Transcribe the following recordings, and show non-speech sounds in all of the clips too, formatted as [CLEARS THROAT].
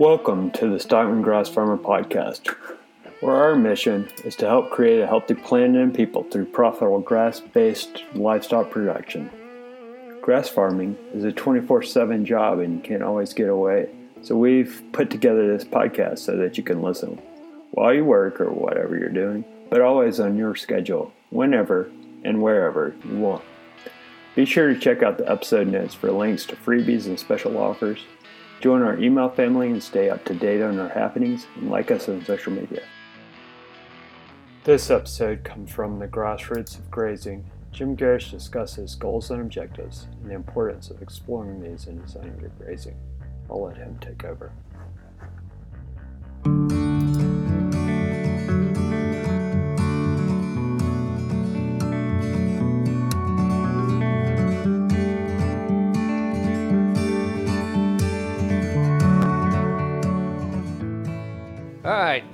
Welcome to the Stockman Grass Farmer Podcast, where our mission is to help create a healthy planet and people through profitable grass based livestock production. Grass farming is a 24 7 job and you can't always get away, so we've put together this podcast so that you can listen while you work or whatever you're doing, but always on your schedule, whenever and wherever you want. Be sure to check out the episode notes for links to freebies and special offers. Join our email family and stay up to date on our happenings and like us on social media. This episode comes from the grassroots of grazing. Jim Gerrish discusses goals and objectives and the importance of exploring these in designing your grazing. I'll let him take over.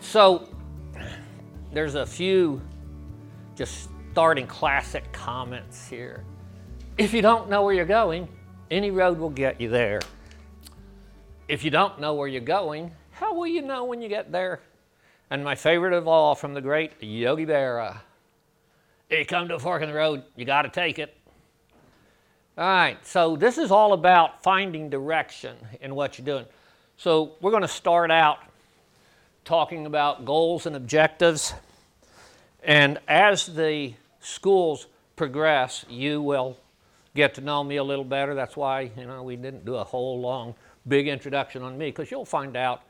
So there's a few just starting classic comments here. If you don't know where you're going, any road will get you there. If you don't know where you're going, how will you know when you get there? And my favorite of all from the great Yogi Berra. You come to a fork in the road, you got to take it. All right, so this is all about finding direction in what you're doing. So we're going to start out talking about goals and objectives. And as the schools progress, you will get to know me a little better. That's why, you know, we didn't do a whole long, big introduction on me, because you'll find out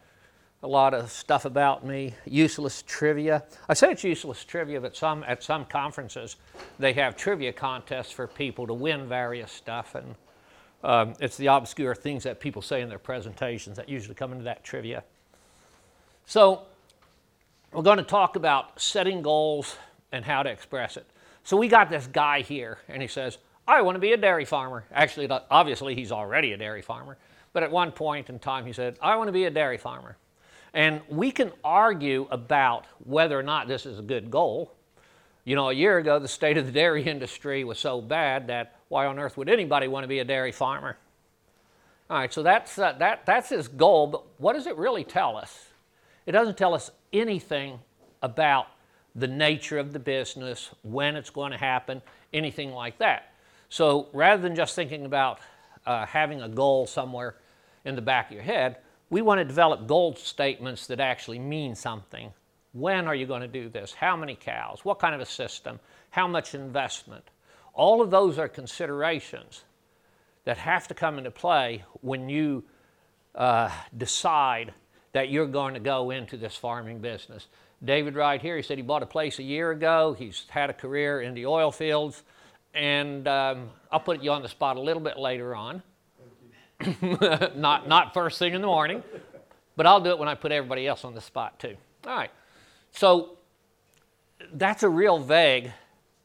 a lot of stuff about me, useless trivia. I say it's useless trivia, but some at some conferences they have trivia contests for people to win various stuff, and um, it's the obscure things that people say in their presentations that usually come into that trivia. So, we're going to talk about setting goals and how to express it. So, we got this guy here, and he says, I want to be a dairy farmer. Actually, obviously, he's already a dairy farmer, but at one point in time, he said, I want to be a dairy farmer. And we can argue about whether or not this is a good goal. You know, a year ago, the state of the dairy [LAUGHS] industry was so bad that why on earth would anybody want to be a dairy farmer? All right, so that's, uh, that, that's his goal, but what does it really tell us? It doesn't tell us anything about the nature of the business, when it's going to happen, anything like that. So rather than just thinking about uh, having a goal somewhere in the back of your head, we want to develop goal statements that actually mean something. When are you going to do this? How many cows? What kind of a system? How much investment? All of those are considerations that have to come into play when you uh, decide that you're going to go into this farming business. David, right here, he said he bought a place a year ago. He's had a career in the oil fields. And um, I'll put you on the spot a little bit later on. [LAUGHS] not, not first thing in the morning, but I'll do it when I put everybody else on the spot too. All right. So that's a real vague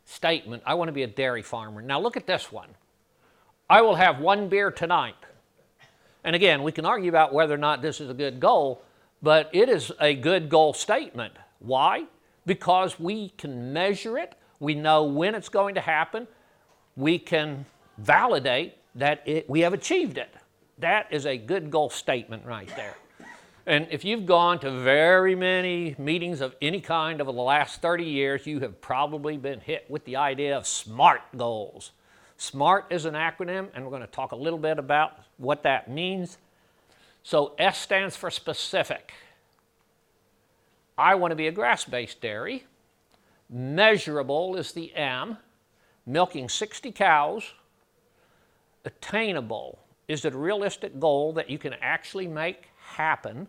statement. I want to be a dairy farmer. Now look at this one. I will have one beer tonight. And again, we can argue about whether or not this is a good goal, but it is a good goal statement. Why? Because we can measure it, we know when it's going to happen, we can validate that it, we have achieved it. That is a good goal statement right there. And if you've gone to very many meetings of any kind over the last 30 years, you have probably been hit with the idea of SMART goals. SMART is an acronym, and we're going to talk a little bit about what that means. So, S stands for specific. I want to be a grass based dairy. Measurable is the M, milking 60 cows. Attainable is it a realistic goal that you can actually make happen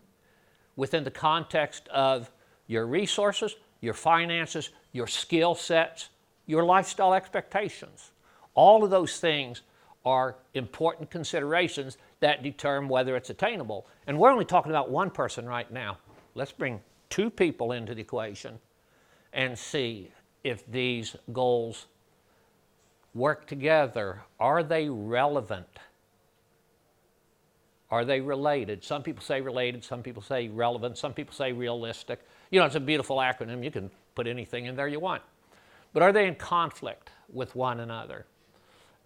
within the context of your resources, your finances, your skill sets, your lifestyle expectations? All of those things are important considerations that determine whether it's attainable. And we're only talking about one person right now. Let's bring two people into the equation and see if these goals work together. Are they relevant? Are they related? Some people say related, some people say relevant, some people say realistic. You know, it's a beautiful acronym. You can put anything in there you want. But are they in conflict with one another?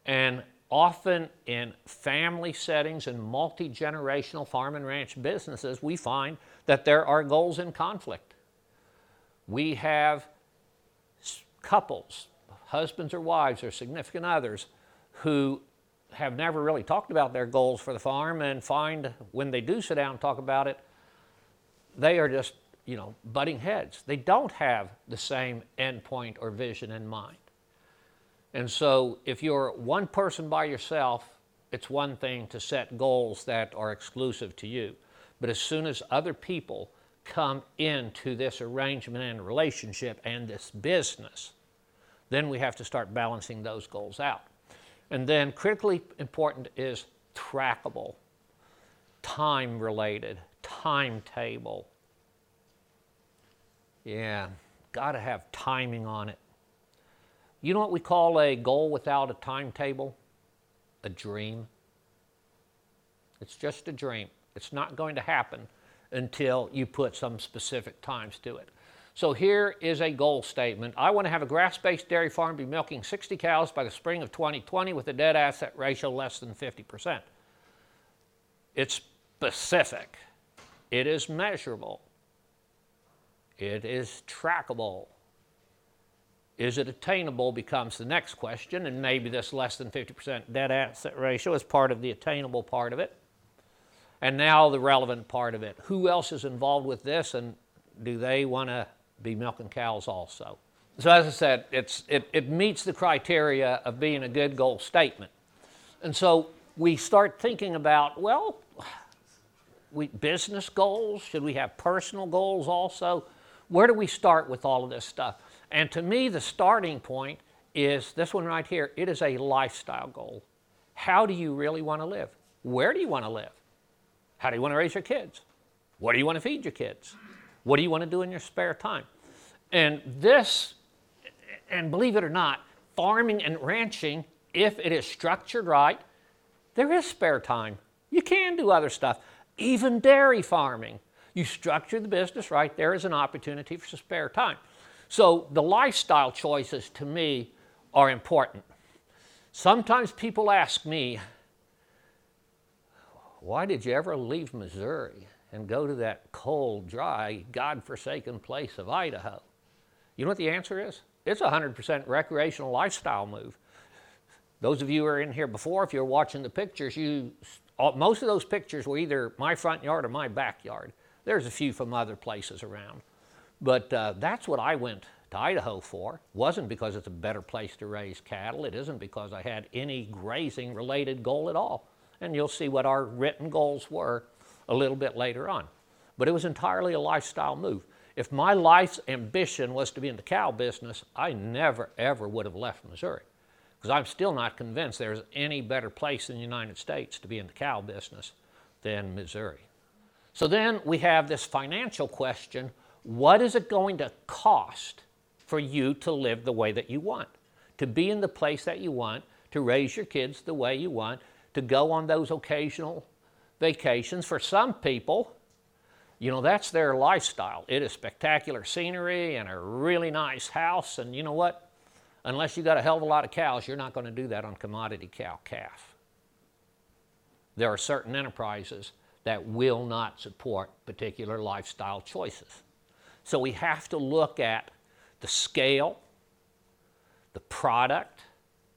And often in family settings and multi generational farm and ranch businesses, we find that there are goals in conflict. We have couples, husbands or wives or significant others, who have never really talked about their goals for the farm and find when they do sit down and talk about it, they are just, you know, butting heads. They don't have the same endpoint or vision in mind. And so if you're one person by yourself, it's one thing to set goals that are exclusive to you. But as soon as other people come into this arrangement and relationship and this business, then we have to start balancing those goals out. And then critically important is trackable, time related, timetable. Yeah, got to have timing on it. You know what we call a goal without a timetable? A dream. It's just a dream. It's not going to happen until you put some specific times to it. So here is a goal statement. I want to have a grass-based dairy farm be milking 60 cows by the spring of 2020 with a debt asset ratio less than 50%. It's specific. It is measurable. It is trackable. Is it attainable becomes the next question, and maybe this less than 50% debt asset ratio is part of the attainable part of it. And now the relevant part of it. Who else is involved with this, and do they want to be milking cows also? So, as I said, it's, it, it meets the criteria of being a good goal statement. And so we start thinking about, well, we, business goals? Should we have personal goals also? Where do we start with all of this stuff? And to me, the starting point is this one right here. It is a lifestyle goal. How do you really want to live? Where do you want to live? How do you want to raise your kids? What do you want to feed your kids? What do you want to do in your spare time? And this, and believe it or not, farming and ranching, if it is structured right, there is spare time. You can do other stuff. Even dairy farming. You structure the business right, there is an opportunity for spare time. So the lifestyle choices to me are important. Sometimes people ask me, why did you ever leave Missouri and go to that cold, dry, God-forsaken place of Idaho? You know what the answer is? It's a 100% recreational lifestyle move. Those of you who are in here before, if you're watching the pictures, you most of those pictures were either my front yard or my backyard. There's a few from other places around. But uh, that's what I went to Idaho for. wasn't because it's a better place to raise cattle. It isn't because I had any grazing related goal at all. And you'll see what our written goals were a little bit later on. But it was entirely a lifestyle move. If my life's ambition was to be in the cow business, I never, ever would have left Missouri. Because I'm still not convinced there's any better place in the United States to be in the cow business than Missouri. So then we have this financial question what is it going to cost for you to live the way that you want, to be in the place that you want, to raise your kids the way you want, to go on those occasional vacations? For some people, you know, that's their lifestyle. It is spectacular scenery and a really nice house. And you know what? Unless you've got a hell of a lot of cows, you're not going to do that on commodity cow calf. There are certain enterprises that will not support particular lifestyle choices. So we have to look at the scale, the product,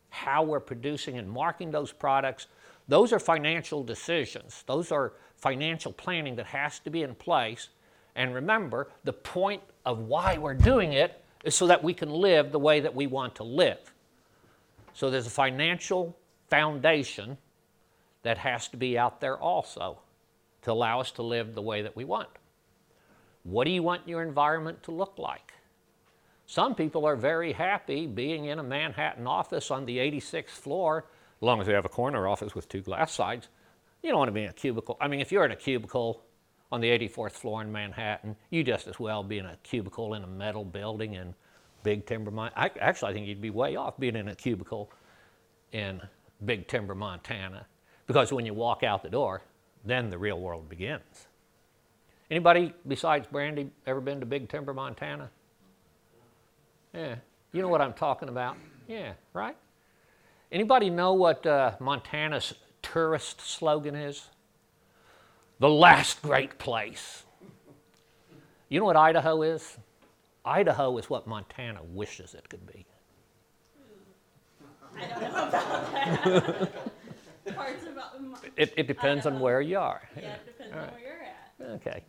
how we're producing and marketing those products. Those are financial decisions. Those are financial planning that has to be in place. And remember, the point of why we're doing it is so that we can live the way that we want to live. So there's a financial foundation that has to be out there also to allow us to live the way that we want. What do you want your environment to look like? Some people are very happy being in a Manhattan office on the 86th floor, as long as they have a corner office with two glass sides. You don't want to be in a cubicle. I mean, if you're in a cubicle on the 84th floor in Manhattan, you just as well be in a cubicle in a metal building in Big Timber, Montana. Actually, I think you'd be way off being in a cubicle in Big Timber, Montana, because when you walk out the door, then the real world begins. Anybody besides Brandy ever been to Big Timber, Montana? Yeah. You know what I'm talking about? Yeah, right? Anybody know what uh, Montana's tourist slogan is? The last great place. You know what Idaho is? Idaho is what Montana wishes it could be. I don't know about that. Parts It, it depends on where you are. yeah, it depends on where you're at. Okay.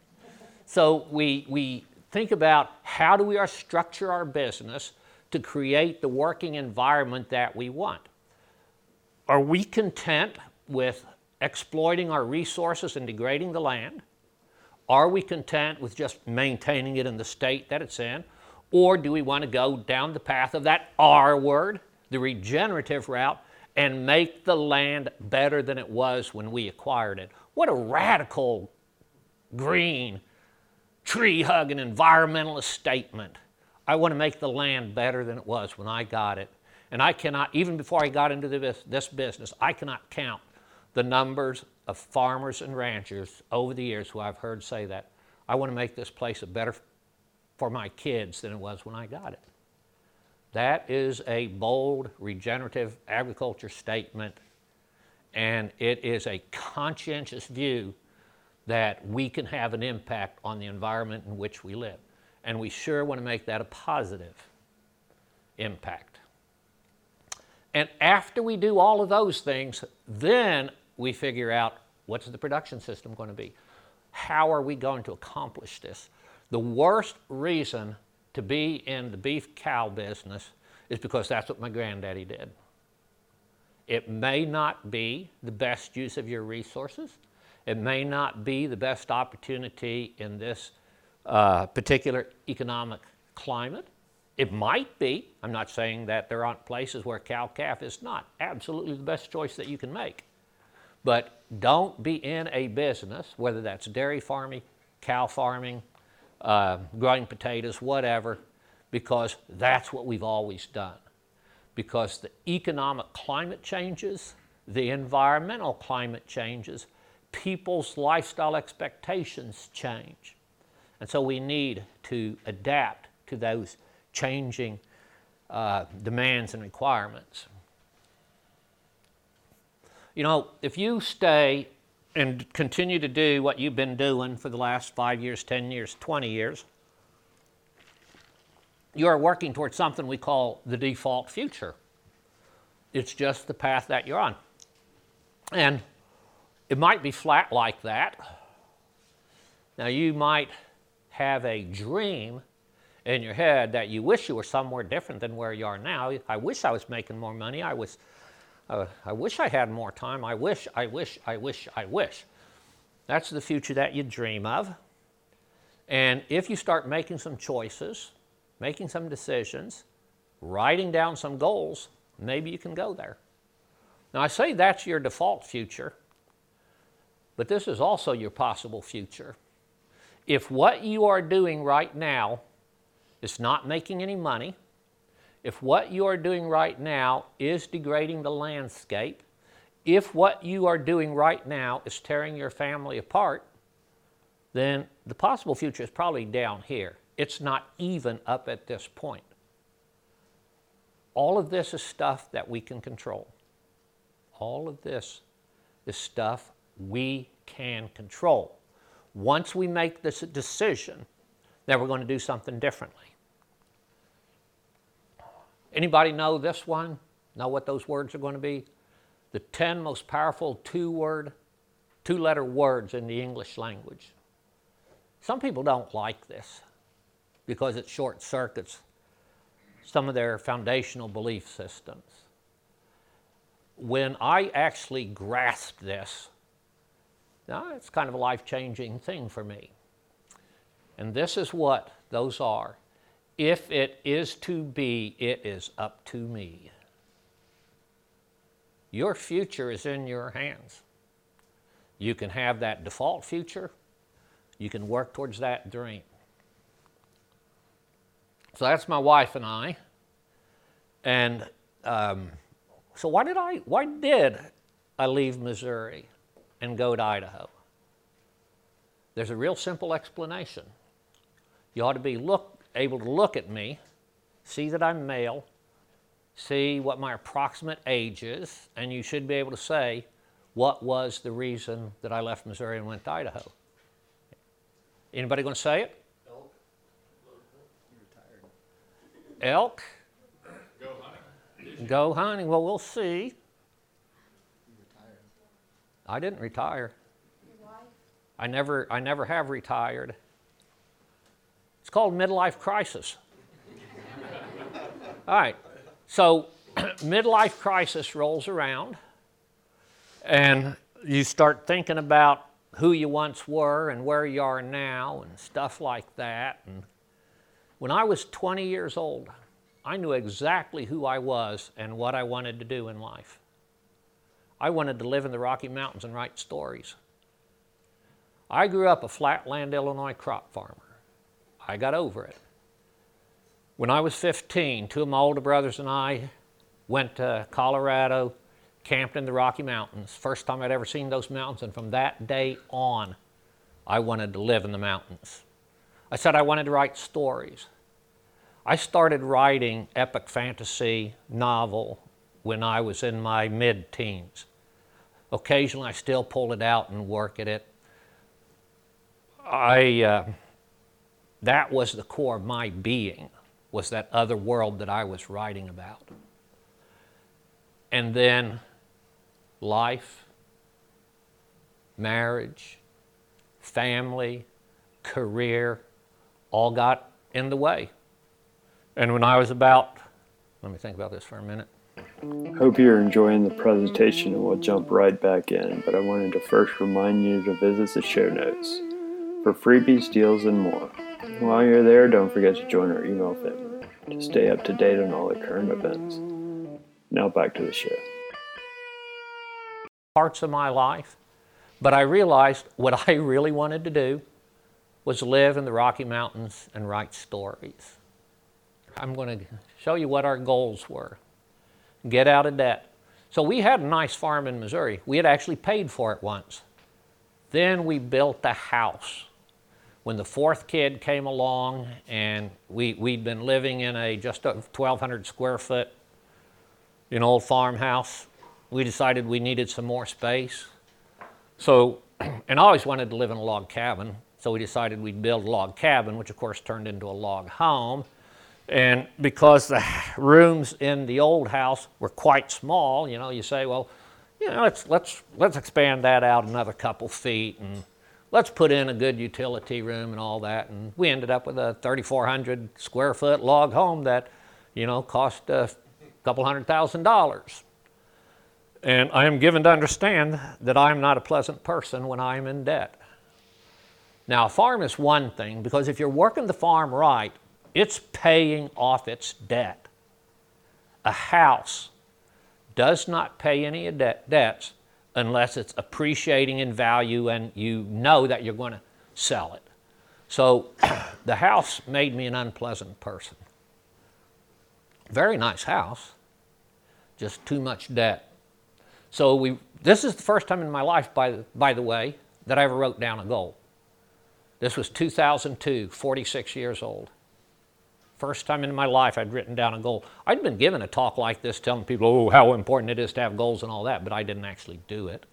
So we, we think about how do we structure our business to create the working environment that we want. Are we content with exploiting our resources and degrading the land? Are we content with just maintaining it in the state that it's in? Or do we want to go down the path of that R word, the regenerative route, and make the land better than it was when we acquired it? What a radical green, tree hugging environmentalist statement. I want to make the land better than it was when I got it. And I cannot, even before I got into this, this business, I cannot count the numbers of farmers and ranchers over the years who I've heard say that. I want to make this place a better for my kids than it was when I got it. That is a bold regenerative agriculture statement, and it is a conscientious view that we can have an impact on the environment in which we live. And we sure want to make that a positive impact. And after we do all of those things, then we figure out what's the production system going to be? How are we going to accomplish this? The worst reason to be in the beef cow business is because that's what my granddaddy did. It may not be the best use of your resources. It may not be the best opportunity in this uh, particular economic climate. It might be. I'm not saying that there aren't places where cow calf is not. Absolutely the best choice that you can make. But don't be in a business, whether that's dairy farming, cow farming, uh, growing potatoes, whatever, because that's what we've always done. Because the economic climate changes, the environmental climate changes, people's lifestyle expectations change. And so we need to adapt to those changing uh, demands and requirements. You know, if you stay and continue to do what you've been doing for the last five years, 10 years, 20 years, you are working towards something we call the default future. It's just the path that you're on. And it might be flat like that. Now, you might have a dream in your head that you wish you were somewhere different than where you are now. I wish I was making more money. I was. Uh, I wish I had more time. I wish, I wish, I wish, I wish. That's the future that you dream of. And if you start making some choices, making some decisions, writing down some goals, maybe you can go there. Now, I say that's your default future, but this is also your possible future. If what you are doing right now is not making any money, if what you are doing right now is degrading the landscape, if what you are doing right now is tearing your family apart, then the possible future is probably down here. It's not even up at this point. All of this is stuff that we can control. All of this is stuff we can control. Once we make this decision that we're going to do something differently. Anybody know this one? Know what those words are going to be? The 10 most powerful two word, two letter words in the English language. Some people don't like this because it short circuits some of their foundational belief systems. When I actually grasped this, now it's kind of a life changing thing for me. And this is what those are. If it is to be, it is up to me. Your future is in your hands. You can have that default future, you can work towards that dream. So that's my wife and I. And um, so why did I why did I leave Missouri and go to Idaho? There's a real simple explanation. You ought to be look, able to look at me, see that I'm male, see what my approximate age is, and you should be able to say what was the reason that I left Missouri and went to Idaho. Anybody going to say it? Elk. Go hunting. Go hunting. Well, we'll see. I didn't retire. I never, I never have retired. It's called midlife crisis. [LAUGHS] All right. So, [CLEARS THROAT] midlife crisis rolls around, and you start thinking about who you once were and where you are now and stuff like that. And when I was 20 years old, I knew exactly who I was and what I wanted to do in life. I wanted to live in the Rocky Mountains and write stories. I grew up a flatland Illinois crop farmer. I got over it. When I was 15, two of my older brothers and I went to Colorado, camped in the Rocky Mountains. First time I'd ever seen those mountains, and from that day on, I wanted to live in the mountains. I said I wanted to write stories. I started writing epic fantasy novel when I was in my mid teens. Occasionally, I still pull it out and work at it. I, uh, that was the core of my being was that other world that I was writing about. And then life, marriage, family, career, all got in the way. And when I was about, let me think about this for a minute. Hope you're enjoying the presentation and we'll jump right back in, but I wanted to first remind you to visit the show notes for freebies, deals, and more. While you're there, don't forget to join our email family to stay up to date on all the current events. Now back to the show. Parts of my life, but I realized what I [LAUGHS] really wanted to do was live in the Rocky Mountains and write stories. I'm going to show you what our goals were. Get out of debt. So we had a nice farm in Missouri. We had actually paid for it once. Then we built a house when the fourth kid came along and we, we'd been living in a just a 1,200 square foot an old farmhouse, we decided we needed some more space. So, [CLEARS THROAT] and I always wanted to live in a log cabin, so we decided we'd build a log cabin, which of course turned into a log home. And because the rooms in the old house were quite small, you know, you say, well, you know, let's, let's, let's expand that out another couple feet and let's put in a good utility room and all that. And we ended up with a 3,400 square foot log home that, you know, cost a couple hundred thousand dollars. And I am given to understand that I am not a pleasant person when I am in debt. Now, a farm is one thing because if you're working the farm right, it's paying off its debt. A house does not pay any debt, debts unless it's appreciating in value and you know that you're going to sell it. So [CLEARS THROAT] the house made me an unpleasant person. Very nice house, just too much debt. So we, this is the first time in my life, by, by the way, that I ever wrote down a goal. This was 2002, 46 years old. First time in my life I'd written down a goal. I'd been given a talk like this telling people, oh, how important it is to have goals and all that, but I didn't actually do it.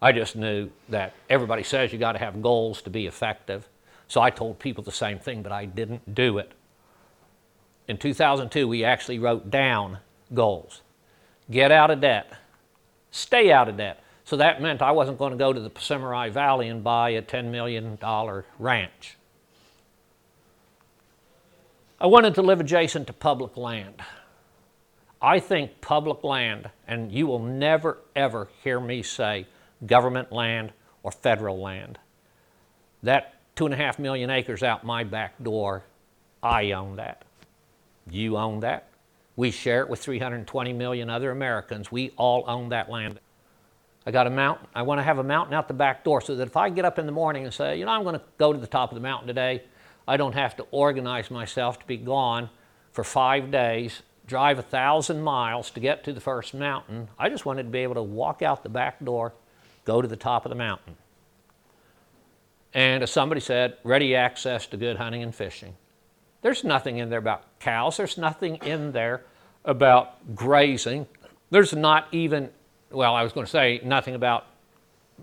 I just knew that everybody says you got to have goals to be effective. So I told people the same thing, but I didn't do it. In 2002, we actually wrote down goals get out of debt, stay out of debt. So that meant I wasn't going to go to the Pahsimeroi Valley and buy a $10 million ranch. I wanted to live adjacent to public land. I think public land, and you will never ever hear me say government land or federal land. That two and a half million acres out my back door, I own that. You own that. We share it with 320 million other Americans. We all own that land. I got a mountain. I want to have a mountain out the back door so that if I get up in the morning and say, you know, I'm going to go to the top of the mountain today, I don't have to organize myself to be gone for five days, drive a thousand miles to get to the first mountain. I just wanted to be able to walk out the back door, go to the top of the mountain. And as somebody said, ready access to good hunting and fishing. There's nothing in there about cows, there's nothing in there about grazing. There's not even, well, I was going to say nothing about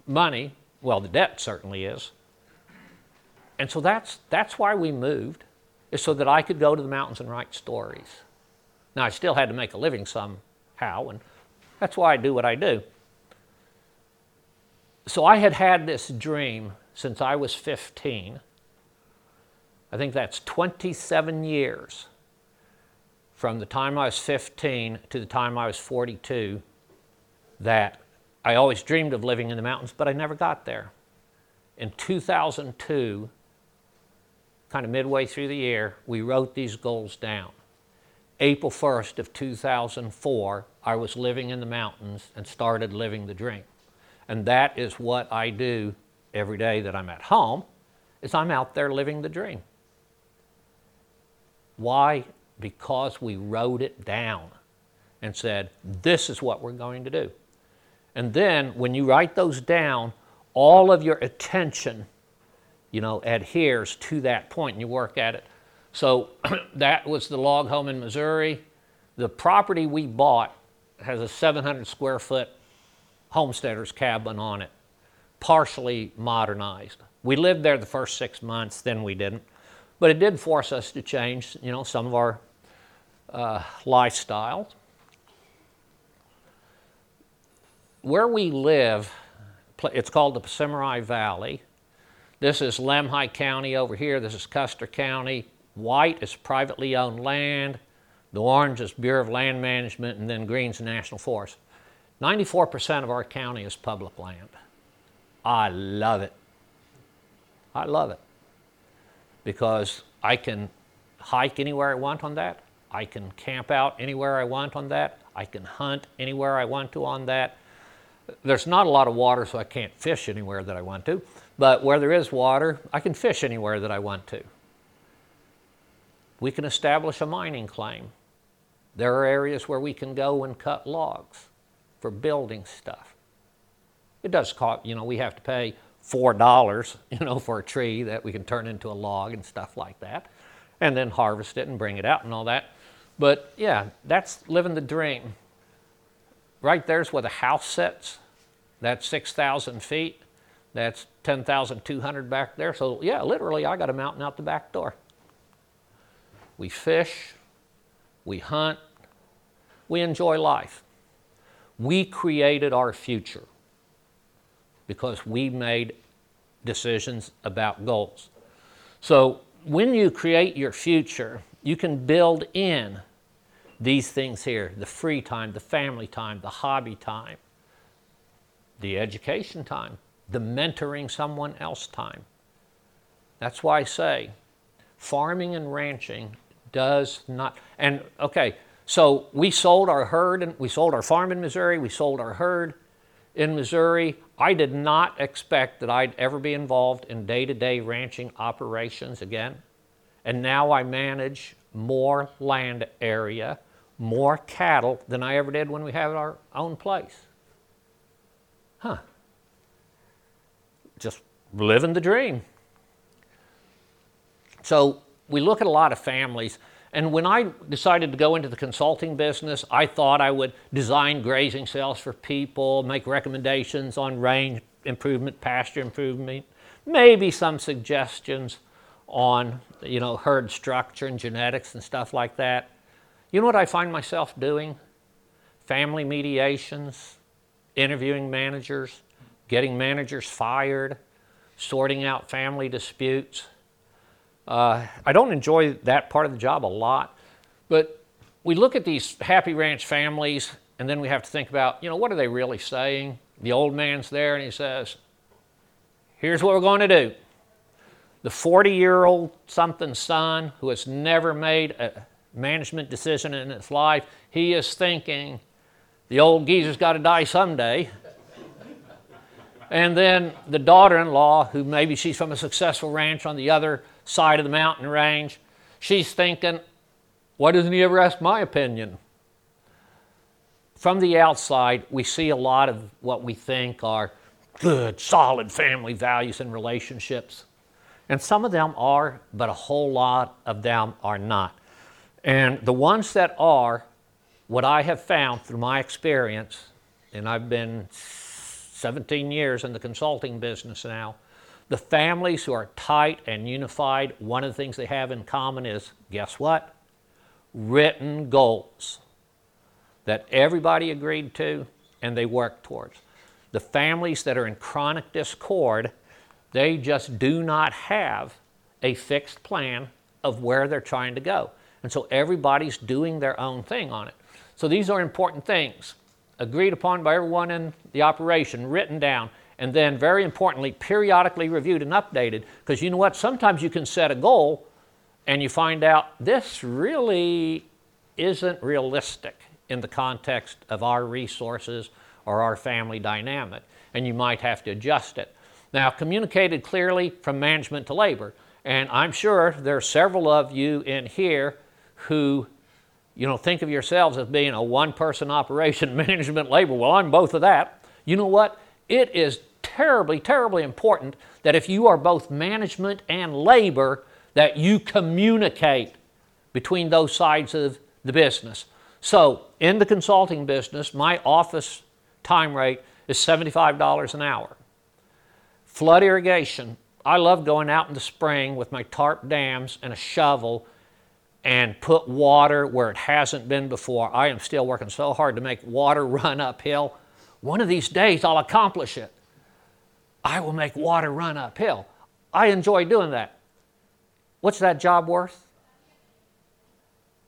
money. Well, the debt certainly is. And so that's, that's why we moved, is so that I could go to the mountains and write stories. Now, I still had to make a living somehow, and that's why I do what I do. So I had had this dream since I was 15. I think that's 27 years from the time I was 15 to the time I was 42 that I always dreamed of living in the mountains, but I never got there. In 2002, kind of midway through the year, we wrote these goals down. April 1st of 2004, I was living in the mountains and started living the dream. And that is what I do every day that I'm at home, is I'm out there living the dream. Why? Because we wrote it down and said, this is what we're going to do. And then when you write those down, all of your attention, you know, adheres to that point and you work at it. So [CLEARS THROAT] that was the log home in Missouri. The property we bought has a 700 square foot homesteader's cabin on it, partially modernized. We lived there the first six months, then we didn't. But it did force us to change, you know, some of our uh, lifestyle. Where we live, it's called the Pahsimeroi Valley. This is Lemhi County over here. This is Custer County. White is privately owned land. The orange is Bureau of Land Management, and then green's National Forest. 94% of our county is public land. I love it. I love it because I can hike anywhere I want on that. I can camp out anywhere I want on that. I can hunt anywhere I want to on that. There's not a lot of water, so I can't fish anywhere that I want to. But where there is water, I can fish anywhere that I want to. We can establish a mining claim. There are areas where we can go and cut logs for building stuff. It does cost, you know, we have to pay four dollars, [LAUGHS] you know, for a tree that we can turn into a log and stuff like that, and then harvest it and bring it out and all that. But yeah, that's living the dream. Right there's where the house sits. That's six thousand feet. That's ten thousand two hundred back there. So yeah, literally, I got a mountain out the back door. We fish, we hunt, we enjoy life. We created our future because we made decisions about goals. So when you create your future, you can build in these things here the free time, the family time, the hobby time, the education time, the mentoring someone else time. That's why I say farming and ranching does not, and okay, so we sold our herd and we sold our farm in Missouri, we sold our herd in Missouri. I did not expect that I'd ever be involved in day to day ranching operations again. And now I manage more land area, more cattle than I ever did when we had our own place. Huh. Living the dream. So we look at a lot of families. And when I decided to go into the consulting business, I thought I would design grazing cells for people, make recommendations on range improvement, pasture improvement, maybe some suggestions on, you know, herd structure and genetics and stuff like that. You know what I find myself doing? Family mediations, interviewing managers, getting managers fired, sorting out family disputes uh, I don't enjoy that part of the job a lot, but we look at these happy ranch families and then we have to think about, you know, what are they really saying? The old man's there and he says, here's what we're going to do. The 40 year old something son who has never made a management decision in his life, he is thinking, the old geezer's got to die someday. And then the daughter in law, who maybe she's from a successful ranch on the other side of the mountain range. She's thinking, why doesn't he ever ask my opinion? From the outside, we see a lot of what we think are good, solid family values and relationships. And some of them are, but a whole lot of them are not. And the ones that are, what I have found through my experience, and I've been 17 years in the consulting business now, the families who are tight and unified, one of the things they have in common is guess what? Written goals that everybody agreed to and they work towards. The families that are in chronic discord, they just do not have a fixed plan of where they're trying to go. And so everybody's doing their own thing on it. So these are important things agreed upon by everyone in the operation, written down, and then very importantly, periodically reviewed and updated. Because you know what? Sometimes you can set a goal and you find out this really isn't realistic in the context of our resources or our family dynamic, and you might have to adjust it. Now, communicated clearly from management to labor, and I'm sure there are several of you in here who you know, think of yourselves as being a one person operation, [LAUGHS] management, labor. Well, I'm both of that. You know what? It is terribly, terribly important that if you are both management and labor, that you communicate between those sides of the business. So, in the consulting business, my office time rate is $75 an hour. Flood irrigation, I love going out in the spring with my tarp dams and a shovel and put water where it hasn't been before. I am still working so hard to make water [LAUGHS] run uphill. One of these days I'll accomplish it. I will make water run uphill. I enjoy doing that. What's that job worth?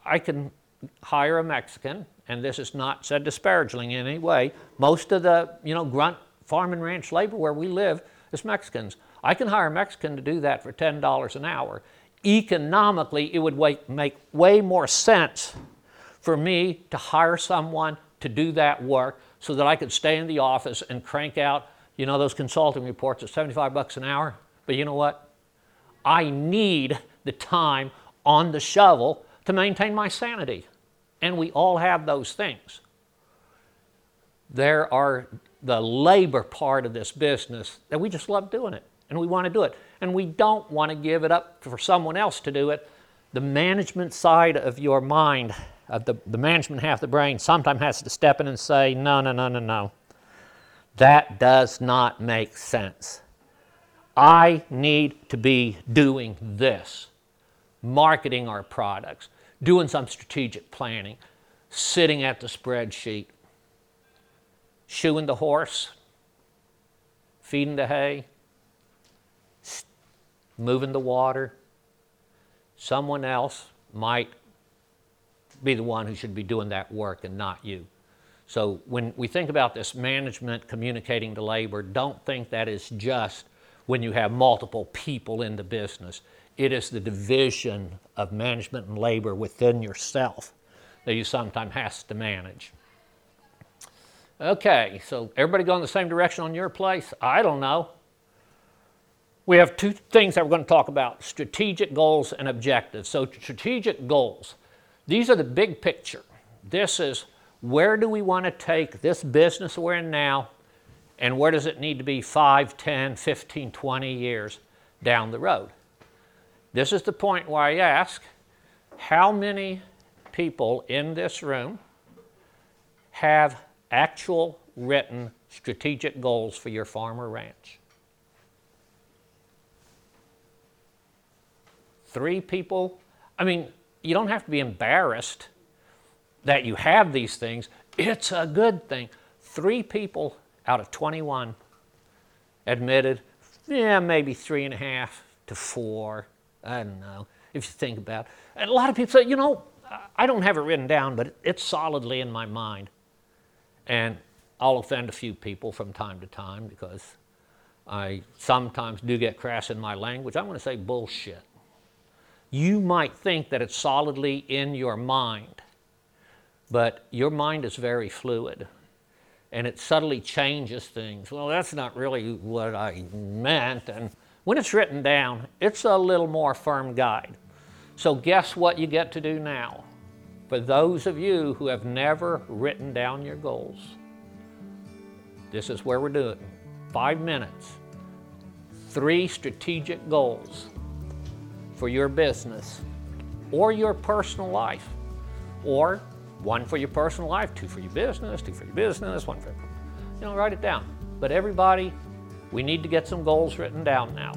I can hire a Mexican, and this is not said disparagingly in any way. Most of the, you know, grunt farm and ranch labor where we live is Mexicans. I can hire a Mexican to do that for $10 an hour economically, it would make way more sense for me to hire someone to do that work so that I could stay in the office and crank out, you know, those consulting reports at 75 bucks an hour. But you know what? I need the time on the shovel to maintain my sanity. And we all have those things. There are the labor part of this business that we just love doing it and we want to do it. And we don't want to give it up for someone else to do it. The management side of your mind, uh, the, the management half of the brain, sometimes has to step in and say, no, no, no, no, no. That does not make sense. I need to be doing this marketing our products, doing some strategic planning, sitting at the spreadsheet, shoeing the horse, feeding the hay, moving the water. Someone else might be the one who should be doing that work and not you. So when we think about this management communicating to labor, don't think that is just when you have multiple people in the business. It is the division of management and labor within yourself that you sometimes has to manage. Okay, so everybody going the same direction on your place? I don't know we have two things that we're going to talk about strategic goals and objectives. So, strategic goals, these are the big picture. This is where do we want to take this business we're in now, and where does it need to be 5, 10, 15, 20 years down the road? This is the point where I ask how many people in this room have actual written strategic goals for your farm or ranch? Three people. I mean, you don't have to be embarrassed that you have these things. It's a good thing. Three people out of 21 admitted, yeah, maybe three and a half to four. I don't know, if you think about it. And a lot of people say, you know, I don't have it written down, but it's solidly in my mind. And I'll offend a few people from time to time because I sometimes do get crass in my language. I'm going to say bullshit you might think that it's solidly in your mind, but your mind is very fluid and it subtly changes things. Well, that's not really what I meant. And when it's written down, it's a little more firm guide. So, guess what you get to do now? For those of you who have never written down your goals, this is where we're doing five minutes, three strategic goals for your business or your personal life or one for your personal life, two for your business, two for your business, one for, you know, write it down. But everybody, we need to get some goals written down now.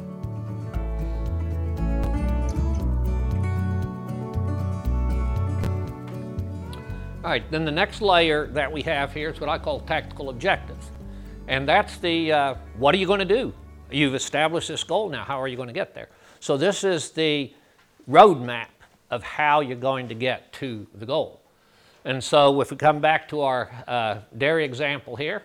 All right, then the next layer that we have here is what I call tactical objectives. And that's the uh, what are you going to do? You've established this goal now, how are you going to get there? So, this is the roadmap of how you're going to get to the goal. And so, if we come back to our uh, dairy example here,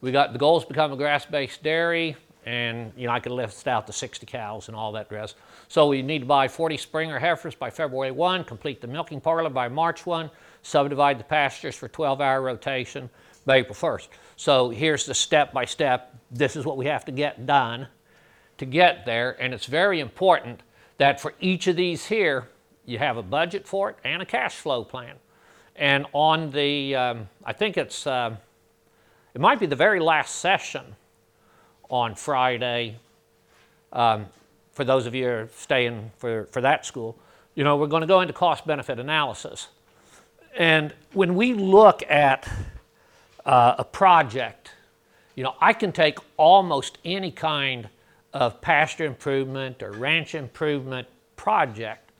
we got the goals become a grass based dairy, and you know I could list out the 60 cows and all that rest. So, we need to buy 40 Springer heifers by February 1, complete the milking parlor by March 1, subdivide the pastures for 12 hour rotation by April 1st. So here's the step by step. This is what we have to get done to get there. And it's very important that for each of these here, you have a budget for it and a cash flow plan. And on the, um, I think it's, uh, it might be the very last session on Friday. Um, for those of you who are staying for, for that school, you know, we're going to go into cost benefit analysis. And when we look at uh, a project, you know, I can take almost any kind of pasture improvement or ranch improvement project,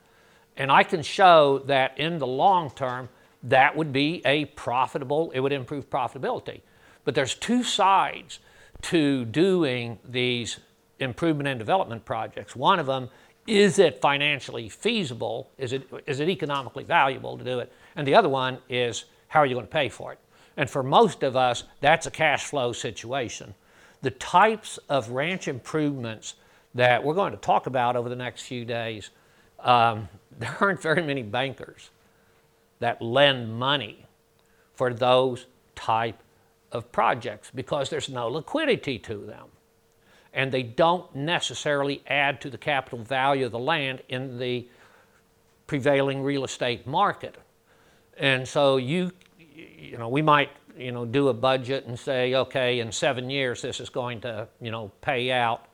and I can show that in the long term, that would be a profitable, it would improve profitability. But there's two sides to doing these improvement and development projects. One of them is it financially feasible? Is it, is it economically valuable to do it? And the other one is how are you going to pay for it? And for most of us, that's a cash flow situation. The types of ranch improvements that we're going to talk about over the next few days, um, [LAUGHS] there aren't very many bankers that lend money for those type of projects because there's no liquidity to them and they don't necessarily add to the capital value of the land in the prevailing real estate market. And so you, you know, we might, you know, do a budget and say, okay, in seven years this is going to, you know, pay out.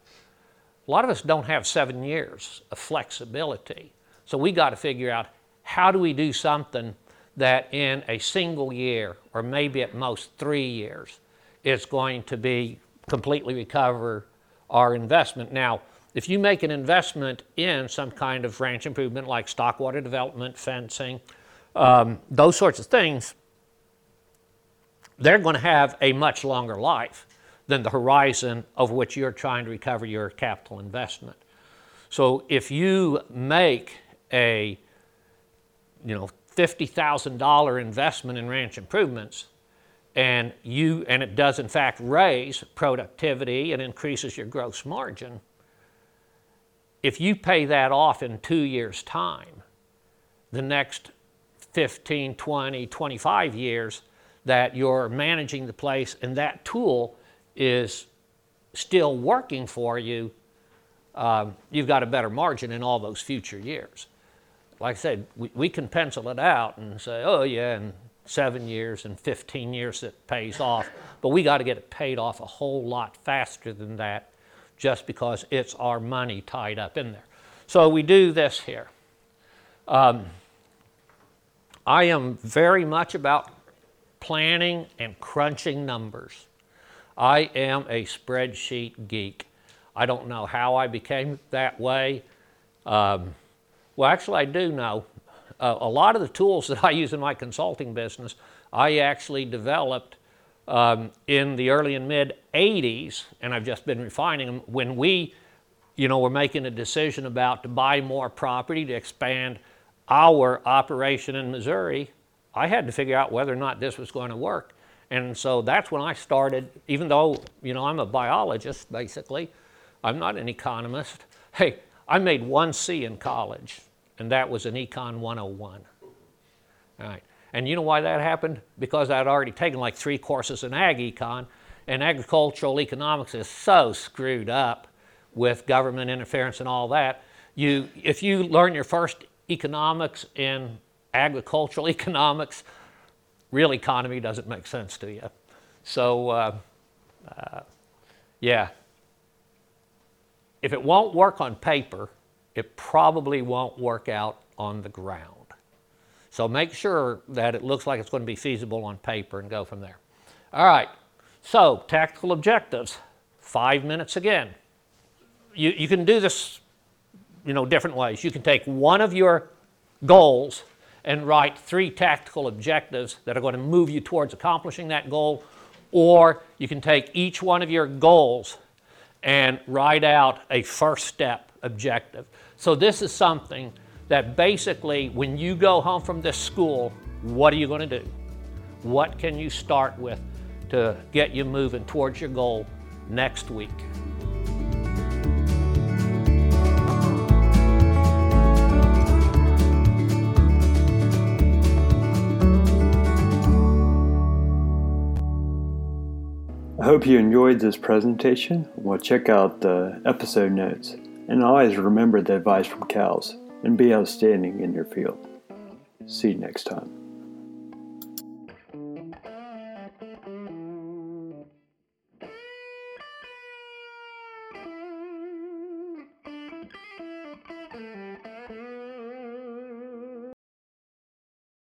A lot of us don't have seven years of flexibility. So we got to figure out how do we do something that in a single year, or maybe at most three years, is going to be completely recover our investment. Now, if you make an investment in some kind of ranch improvement like stock water development, fencing, um, those sorts of things, they're going to have a much longer life than the horizon of which you're trying to recover your capital investment. So if you make a you know $50,000 investment in ranch improvements, and you and it does in fact raise productivity and increases your gross margin if you pay that off in two years time the next 15 20 25 years that you're managing the place and that tool is still working for you um, you've got a better margin in all those future years like i said we, we can pencil it out and say oh yeah in seven years and 15 years it pays off. But we got to get it paid off a whole lot faster than that just because it's our money tied up in there. So we do this here. Um, I am very much about planning and crunching numbers. I am a spreadsheet geek. I don't know how I became that way. Um, well, actually, I do know uh, a lot of the tools [LAUGHS] that I use in my consulting business, I actually developed um, in the early and mid 80s, and I've just been refining them. When we, you know, were making a decision about to buy more property to expand our operation in Missouri, I had to figure out whether or not this was going to work. And so that's when I started, even though, you know, I'm a biologist basically, I'm not an economist. [LAUGHS] Hey, I made one C in college and that was an Econ 101. All right. And you know why that happened? Because I'd already taken like three courses in ag econ, and agricultural economics is so screwed up with government interference and all that. You, if you learn your first economics in agricultural [LAUGHS] economics, real economy doesn't make sense to you. So, uh, uh, yeah. If it won't work on paper, it probably won't work out on the ground. So make sure that it looks like it's going to be feasible on paper and go from there. All right, so tactical objectives, five minutes again. You, you can do this, you know, different ways. You can take one of your goals and write three tactical objectives that are going to move you towards accomplishing that goal, or you can take each one of your goals and write out a first step objective. So this is something that basically, when you go home from this school, what are you going to do? What can you start with to get you moving towards your goal next week? I hope you enjoyed this presentation. Well, check out the episode notes. And always remember the advice from cows and be outstanding in your field. See you next time.